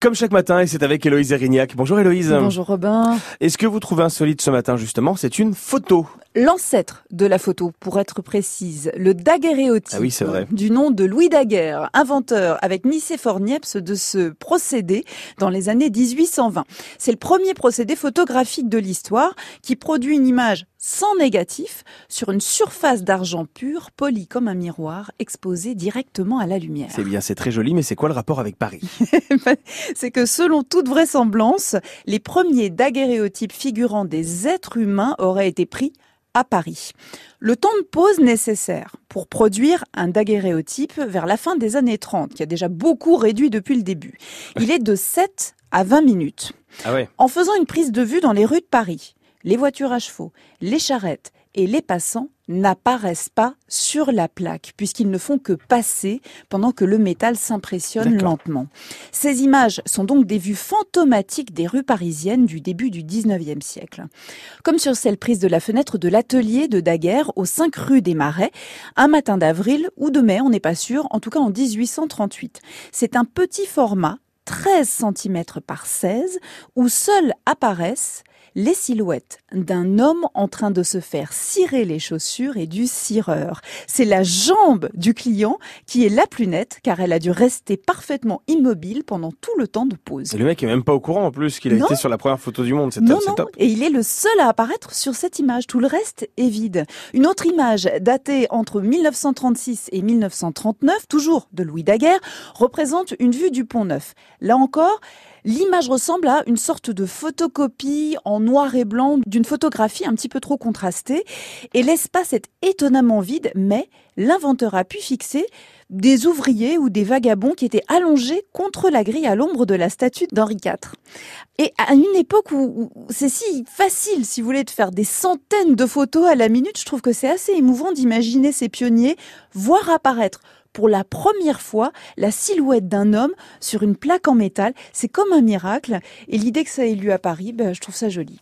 Comme chaque matin, et c'est avec Héloïse Erignac. Bonjour Héloïse. Bonjour Robin. Et ce que vous trouvez insolite ce matin, justement, c'est une photo. L'ancêtre de la photo, pour être précise, le daguerréotype. Ah oui, c'est vrai. Du nom de Louis Daguerre, inventeur avec Nicéphore Niepce de ce procédé dans les années 1820. C'est le premier procédé photographique de l'histoire qui produit une image sans négatif sur une surface d'argent pur polie comme un miroir exposée directement à la lumière. C'est bien, c'est très joli, mais c'est quoi le rapport avec Paris? C'est que selon toute vraisemblance, les premiers daguerréotypes figurant des êtres humains auraient été pris à Paris. Le temps de pause nécessaire pour produire un daguerréotype vers la fin des années 30, qui a déjà beaucoup réduit depuis le début, il est de 7 à 20 minutes. Ah ouais. En faisant une prise de vue dans les rues de Paris, les voitures à chevaux, les charrettes et les passants n'apparaissent pas sur la plaque puisqu'ils ne font que passer pendant que le métal s'impressionne lentement. Ces images sont donc des vues fantomatiques des rues parisiennes du début du 19e siècle. Comme sur celle prise de la fenêtre de l'atelier de Daguerre aux 5 rues des Marais, un matin d'avril ou de mai, on n'est pas sûr, en tout cas en 1838. C'est un petit format 13 cm par 16 où seuls apparaissent les silhouettes d'un homme en train de se faire cirer les chaussures et du cireur. C'est la jambe du client qui est la plus nette car elle a dû rester parfaitement immobile pendant tout le temps de pause. Et le mec est même pas au courant en plus qu'il a été sur la première photo du monde. C'est top, non. top. Et il est le seul à apparaître sur cette image. Tout le reste est vide. Une autre image datée entre 1936 et 1939, toujours de Louis Daguerre, représente une vue du Pont Neuf. Là encore, L'image ressemble à une sorte de photocopie en noir et blanc d'une photographie un petit peu trop contrastée. Et l'espace est étonnamment vide, mais l'inventeur a pu fixer des ouvriers ou des vagabonds qui étaient allongés contre la grille à l'ombre de la statue d'Henri IV. Et à une époque où, c'est si facile, si vous voulez, de faire des centaines de photos à la minute, je trouve que c'est assez émouvant d'imaginer ces pionniers voir apparaître pour la première fois la silhouette d'un homme sur une plaque en métal. C'est comme un miracle. Et l'idée que ça ait lieu à Paris, ben, je trouve ça joli.